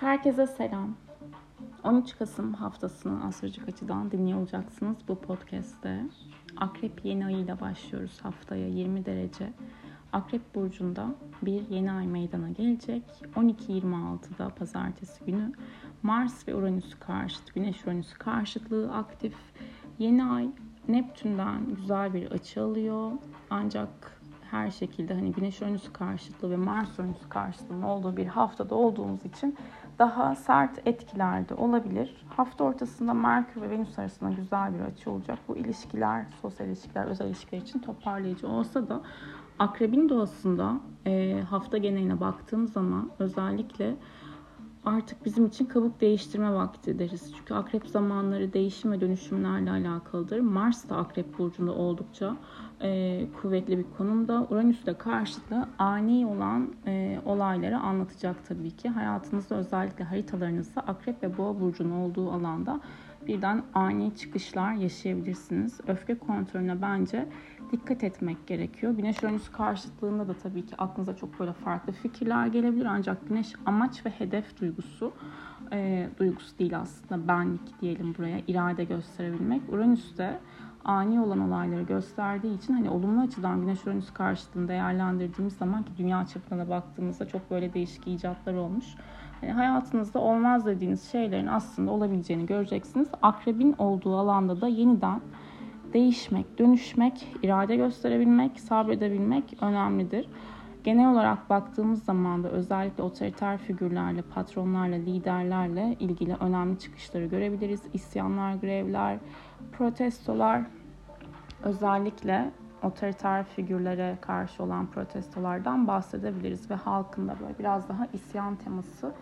Herkese selam. 13 Kasım haftasını astrolojik açıdan dinliyor olacaksınız bu podcast'te. Akrep yeni ayıyla başlıyoruz haftaya 20 derece. Akrep burcunda bir yeni ay meydana gelecek. 12.26'da pazartesi günü Mars ve Uranüs karşıt, Güneş Uranüs karşıtlığı aktif. Yeni ay Neptün'den güzel bir açı alıyor. Ancak her şekilde hani Güneş Uranüs karşıtlığı ve Mars Uranüs karşıtlığının olduğu bir haftada olduğumuz için daha sert etkilerde olabilir. Hafta ortasında Merkür ve Venüs arasında güzel bir açı olacak. Bu ilişkiler, sosyal ilişkiler, özel ilişkiler için toparlayıcı olsa da Akrebin doğasında e, hafta geneline baktığım zaman özellikle artık bizim için kabuk değiştirme vakti deriz. Çünkü akrep zamanları değişim ve dönüşümlerle alakalıdır. Mars da akrep burcunda oldukça e, kuvvetli bir konumda. Uranüs de karşıtı ani olan e, olayları anlatacak tabii ki. Hayatınızda özellikle haritalarınızda akrep ve boğa burcunun olduğu alanda birden ani çıkışlar yaşayabilirsiniz. Öfke kontrolüne bence dikkat etmek gerekiyor. Güneş Uranüs karşıtlığında da tabii ki aklınıza çok böyle farklı fikirler gelebilir. Ancak Güneş amaç ve hedef duygusu, e, duygusu değil aslında benlik diyelim buraya, irade gösterebilmek. Uranüs de ani olan olayları gösterdiği için hani olumlu açıdan Güneş Uranüs karşıtlığını değerlendirdiğimiz zaman ki dünya çapına da baktığımızda çok böyle değişik icatlar olmuş. Yani hayatınızda olmaz dediğiniz şeylerin aslında olabileceğini göreceksiniz. Akrebin olduğu alanda da yeniden değişmek, dönüşmek, irade gösterebilmek, sabredebilmek önemlidir. Genel olarak baktığımız zaman da özellikle otoriter figürlerle, patronlarla, liderlerle ilgili önemli çıkışları görebiliriz. İsyanlar, grevler, protestolar özellikle otoriter figürlere karşı olan protestolardan bahsedebiliriz ve halkın da böyle biraz daha isyan teması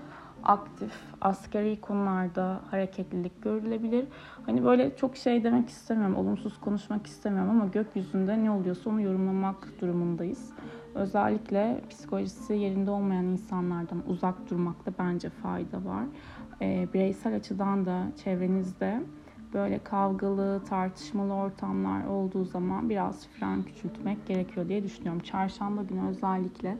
aktif, askeri konularda hareketlilik görülebilir. Hani böyle çok şey demek istemiyorum, olumsuz konuşmak istemiyorum ama gökyüzünde ne oluyorsa onu yorumlamak durumundayız. Özellikle psikolojisi yerinde olmayan insanlardan uzak durmakta bence fayda var. E, bireysel açıdan da çevrenizde böyle kavgalı, tartışmalı ortamlar olduğu zaman biraz fren küçültmek gerekiyor diye düşünüyorum. Çarşamba günü özellikle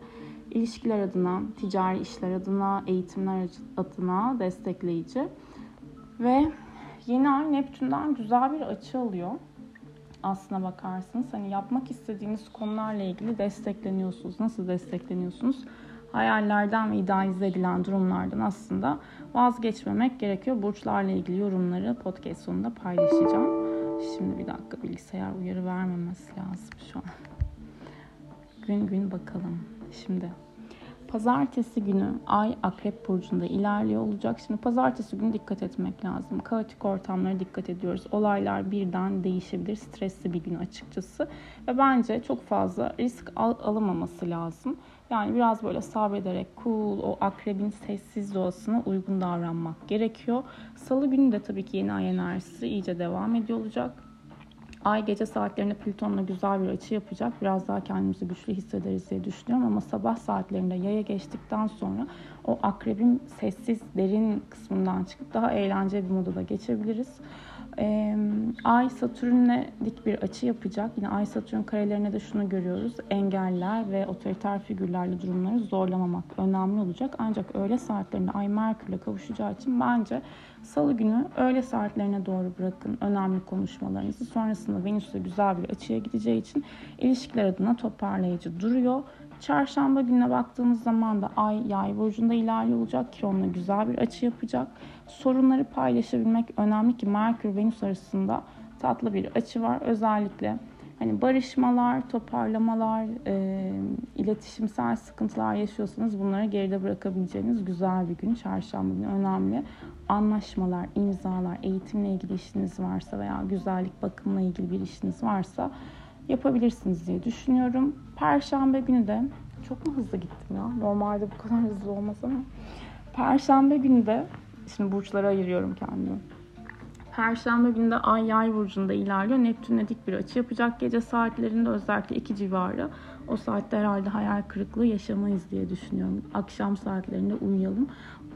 ilişkiler adına, ticari işler adına, eğitimler adına destekleyici. Ve yeni ay Neptün'den güzel bir açı alıyor. Aslına bakarsınız hani yapmak istediğiniz konularla ilgili destekleniyorsunuz. Nasıl destekleniyorsunuz? Hayallerden ve idealize edilen durumlardan aslında vazgeçmemek gerekiyor. Burçlarla ilgili yorumları podcast sonunda paylaşacağım. Şimdi bir dakika bilgisayar uyarı vermemesi lazım şu an. Gün gün bakalım. Şimdi Pazartesi günü Ay Akrep Burcu'nda ilerliyor olacak. Şimdi pazartesi günü dikkat etmek lazım. Kaotik ortamlara dikkat ediyoruz. Olaylar birden değişebilir. Stresli bir gün açıkçası. Ve bence çok fazla risk al- alınmaması lazım. Yani biraz böyle sabrederek cool, o akrebin sessiz doğasına uygun davranmak gerekiyor. Salı günü de tabii ki yeni ay enerjisi iyice devam ediyor olacak. Ay gece saatlerinde Plüton'la güzel bir açı yapacak. Biraz daha kendimizi güçlü hissederiz diye düşünüyorum ama sabah saatlerinde yaya geçtikten sonra o akrebin sessiz, derin kısmından çıkıp daha eğlenceli bir moda da geçebiliriz. Ee, Ay Satürn'le dik bir açı yapacak. Yine Ay Satürn karelerine de şunu görüyoruz. Engeller ve otoriter figürlerle durumları zorlamamak önemli olacak. Ancak öğle saatlerinde Ay Merkür'le kavuşacağı için bence Salı günü öğle saatlerine doğru bırakın önemli konuşmalarınızı. Sonrasında Venüs'te güzel bir açıya gideceği için ilişkiler adına toparlayıcı duruyor. Çarşamba gününe baktığımız zaman da Ay Yay burcunda ilerliyor olacak. Kiron'la güzel bir açı yapacak. Sorunları paylaşabilmek önemli ki Merkür Venüs arasında tatlı bir açı var. Özellikle hani barışmalar, toparlamalar, e, iletişimsel sıkıntılar yaşıyorsanız bunları geride bırakabileceğiniz güzel bir gün. Çarşamba günü önemli. Anlaşmalar, imzalar, eğitimle ilgili işiniz varsa veya güzellik bakımla ilgili bir işiniz varsa yapabilirsiniz diye düşünüyorum. Perşembe günü de çok mu hızlı gittim ya? Normalde bu kadar hızlı olmaz ama. Perşembe günü de şimdi burçlara ayırıyorum kendimi. Perşembe günü de Ay Yay burcunda ilerliyor. Neptün'le dik bir açı yapacak gece saatlerinde özellikle iki civarı. O saatte herhalde hayal kırıklığı yaşamayız diye düşünüyorum. Akşam saatlerinde uyuyalım.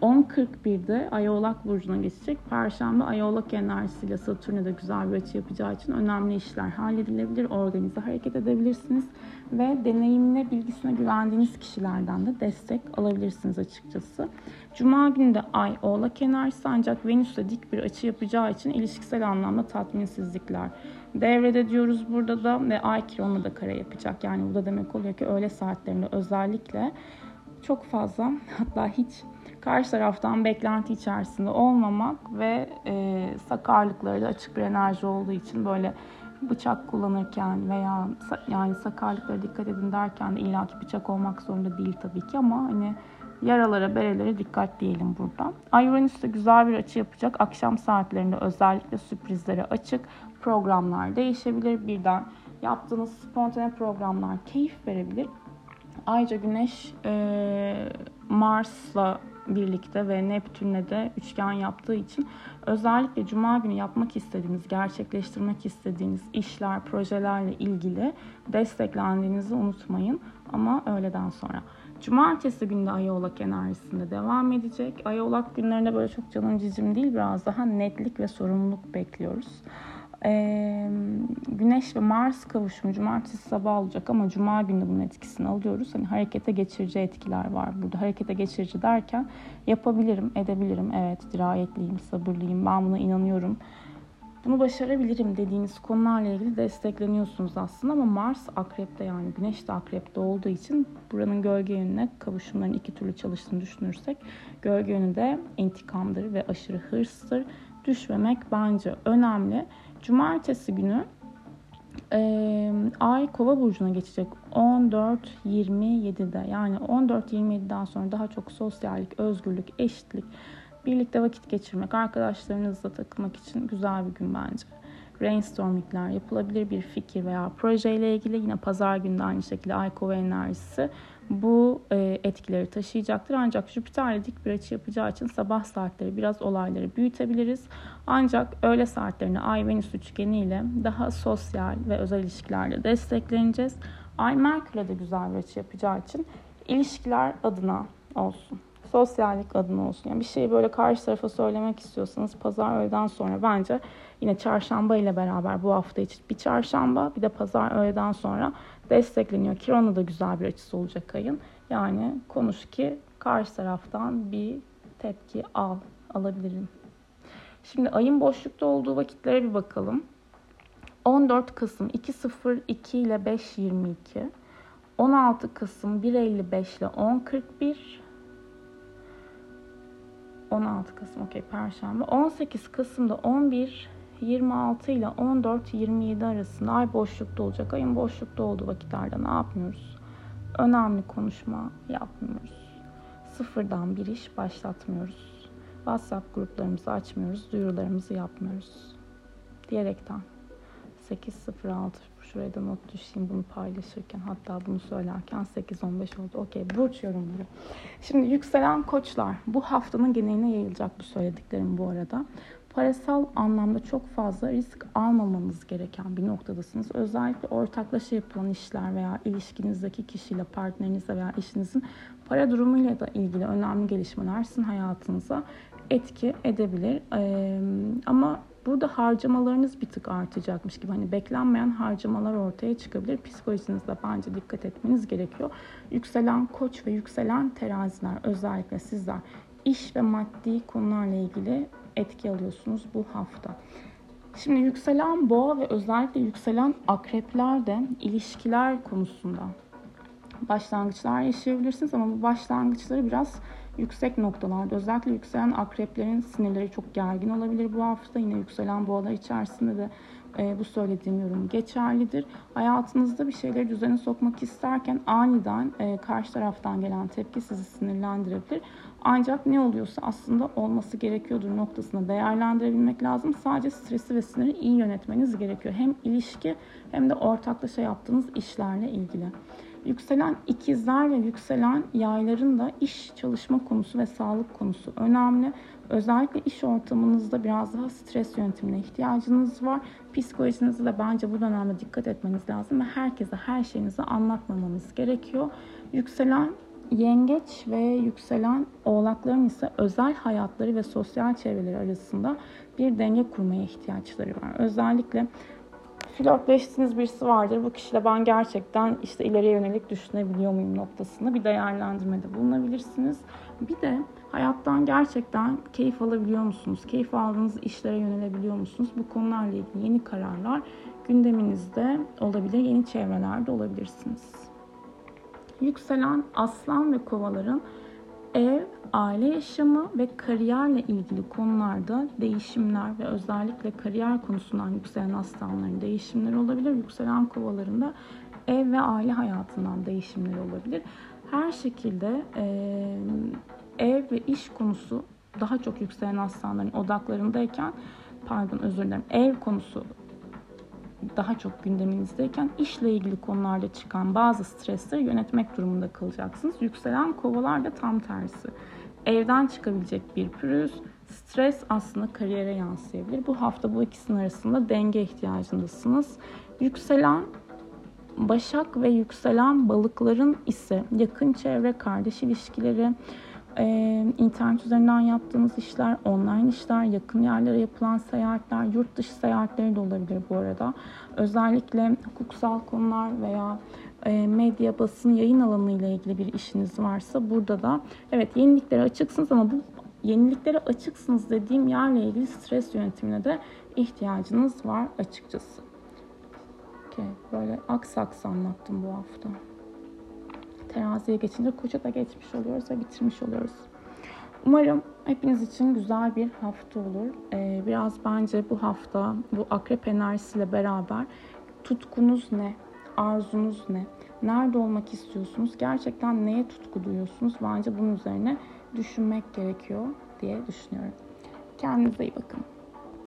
10.41'de Ay Oğlak Burcu'na geçecek. Perşembe Ay Oğlak enerjisiyle Satürn'e de güzel bir açı yapacağı için önemli işler halledilebilir. Organize hareket edebilirsiniz. Ve deneyimine, bilgisine güvendiğiniz kişilerden de destek alabilirsiniz açıkçası. Cuma günü de Ay Oğlak enerjisi ancak Venüs'te dik bir açı yapacağı için ilişkisel anlamda tatminsizlikler devrede diyoruz burada da ve Ay Kiron'la da kare yapacak. Yani bu da demek oluyor ki öğle saatlerinde özellikle çok fazla hatta hiç karşı taraftan beklenti içerisinde olmamak ve e, sakarlıkları da açık bir enerji olduğu için böyle bıçak kullanırken veya yani sakarlıklara dikkat edin derken de illaki bıçak olmak zorunda değil tabii ki ama hani yaralara, berelere dikkat diyelim burada. Ay Uranüs de güzel bir açı yapacak. Akşam saatlerinde özellikle sürprizlere açık. Programlar değişebilir. Birden yaptığınız spontane programlar keyif verebilir. Ayrıca Güneş e, Mars'la birlikte ve Neptün'le de üçgen yaptığı için özellikle Cuma günü yapmak istediğiniz, gerçekleştirmek istediğiniz işler, projelerle ilgili desteklendiğinizi unutmayın. Ama öğleden sonra. Cumartesi günde Ay Oğlak enerjisinde devam edecek. Ay Oğlak günlerinde böyle çok canım cicim değil biraz daha netlik ve sorumluluk bekliyoruz. Güneş ve Mars kavuşumu cumartesi sabah olacak ama cuma günü bunun etkisini alıyoruz. Hani harekete geçirici etkiler var burada. Harekete geçirici derken yapabilirim, edebilirim. Evet, dirayetliyim, sabırlıyım. Ben buna inanıyorum. Bunu başarabilirim dediğiniz konularla ilgili destekleniyorsunuz aslında ama Mars akrepte yani Güneş de akrepte olduğu için buranın gölge yönüne kavuşumların iki türlü çalıştığını düşünürsek gölge yönü de intikamdır ve aşırı hırstır. Düşmemek bence önemli. Cumartesi günü e, Ay Kova burcuna geçecek. 14-27'de yani 14-27'den sonra daha çok sosyallik, özgürlük, eşitlik, birlikte vakit geçirmek, arkadaşlarınızla takılmak için güzel bir gün bence. Brainstormingler yapılabilir bir fikir veya projeyle ilgili. Yine pazar günü aynı şekilde Ay Kova enerjisi bu e, etkileri taşıyacaktır. Ancak Jüpiter'le dik bir açı yapacağı için sabah saatleri biraz olayları büyütebiliriz. Ancak öğle saatlerinde Ay-Venüs üçgeni ile daha sosyal ve özel ilişkilerle destekleneceğiz. Ay Merkür'le de güzel bir açı yapacağı için ilişkiler adına olsun. Sosyallik adına olsun. Yani bir şeyi böyle karşı tarafa söylemek istiyorsanız pazar öğleden sonra bence yine çarşamba ile beraber bu hafta için bir çarşamba bir de pazar öğleden sonra destekleniyor. Kiron'la da güzel bir açısı olacak ayın. Yani konuş ki karşı taraftan bir tepki al, alabilirim. Şimdi ayın boşlukta olduğu vakitlere bir bakalım. 14 Kasım 2.02 ile 5.22 16 Kasım 1.55 ile 10.41 16 Kasım okey Perşembe 18 Kasım'da 11 26 ile 14-27 arasında ay boşlukta olacak. Ayın boşlukta olduğu vakitlerde ne yapmıyoruz? Önemli konuşma yapmıyoruz. Sıfırdan bir iş başlatmıyoruz. WhatsApp gruplarımızı açmıyoruz, duyurularımızı yapmıyoruz. Diyerekten 806 şuraya da not düşeyim bunu paylaşırken hatta bunu söylerken 8-15 oldu. Okey burç yorumları. Şimdi yükselen koçlar bu haftanın geneline yayılacak bu söylediklerim bu arada parasal anlamda çok fazla risk almamanız gereken bir noktadasınız. Özellikle ortaklaşa yapılan işler veya ilişkinizdeki kişiyle, partnerinizle veya eşinizin para durumuyla da ilgili önemli gelişmeler sizin hayatınıza etki edebilir. Ee, ama burada harcamalarınız bir tık artacakmış gibi hani beklenmeyen harcamalar ortaya çıkabilir. Psikolojinizde bence dikkat etmeniz gerekiyor. Yükselen koç ve yükselen teraziler özellikle sizler iş ve maddi konularla ilgili etki alıyorsunuz bu hafta. Şimdi yükselen boğa ve özellikle yükselen akrepler de ilişkiler konusunda başlangıçlar yaşayabilirsiniz ama bu başlangıçları biraz yüksek noktalarda özellikle yükselen akreplerin sinirleri çok gergin olabilir bu hafta. Yine yükselen boğalar içerisinde de e, bu söylediğim yorum geçerlidir. Hayatınızda bir şeyleri düzene sokmak isterken aniden e, karşı taraftan gelen tepki sizi sinirlendirebilir. Ancak ne oluyorsa aslında olması gerekiyordur noktasını değerlendirebilmek lazım. Sadece stresi ve siniri iyi yönetmeniz gerekiyor. Hem ilişki hem de ortaklaşa yaptığınız işlerle ilgili. Yükselen ikizler ve yükselen yayların da iş, çalışma konusu ve sağlık konusu önemli. Özellikle iş ortamınızda biraz daha stres yönetimine ihtiyacınız var. Psikolojinize de bence bu dönemde dikkat etmeniz lazım ve herkese her şeyinizi anlatmamanız gerekiyor. Yükselen yengeç ve yükselen oğlakların ise özel hayatları ve sosyal çevreleri arasında bir denge kurmaya ihtiyaçları var. Özellikle flörtleştiğiniz birisi vardır. Bu kişiyle ben gerçekten işte ileriye yönelik düşünebiliyor muyum noktasında bir değerlendirmede bulunabilirsiniz. Bir de hayattan gerçekten keyif alabiliyor musunuz? Keyif aldığınız işlere yönelebiliyor musunuz? Bu konularla ilgili yeni kararlar gündeminizde olabilir, yeni çevrelerde olabilirsiniz. Yükselen aslan ve kovaların ev, aile yaşamı ve kariyerle ilgili konularda değişimler ve özellikle kariyer konusundan yükselen aslanların değişimleri olabilir. Yükselen kovalarında ev ve aile hayatından değişimler olabilir. Her şekilde ev ve iş konusu daha çok yükselen aslanların odaklarındayken pardon özür dilerim ev konusu daha çok gündeminizdeyken işle ilgili konularda çıkan bazı stresleri yönetmek durumunda kalacaksınız. Yükselen kovalar da tam tersi. Evden çıkabilecek bir pürüz, stres aslında kariyere yansıyabilir. Bu hafta bu ikisinin arasında denge ihtiyacındasınız. Yükselen Başak ve yükselen balıkların ise yakın çevre, kardeş ilişkileri, ee, internet üzerinden yaptığınız işler, online işler, yakın yerlere yapılan seyahatler, yurt dışı seyahatleri de olabilir bu arada. Özellikle hukuksal konular veya e, medya, basın, yayın alanı ile ilgili bir işiniz varsa burada da evet yeniliklere açıksınız ama bu yeniliklere açıksınız dediğim yerle ilgili stres yönetimine de ihtiyacınız var açıkçası. Okay, böyle aks anlattım bu hafta teraziye geçince koça da geçmiş oluyoruz ve bitirmiş oluyoruz. Umarım hepiniz için güzel bir hafta olur. Ee, biraz bence bu hafta bu akrep enerjisiyle beraber tutkunuz ne? Arzunuz ne? Nerede olmak istiyorsunuz? Gerçekten neye tutku duyuyorsunuz? Bence bunun üzerine düşünmek gerekiyor diye düşünüyorum. Kendinize iyi bakın.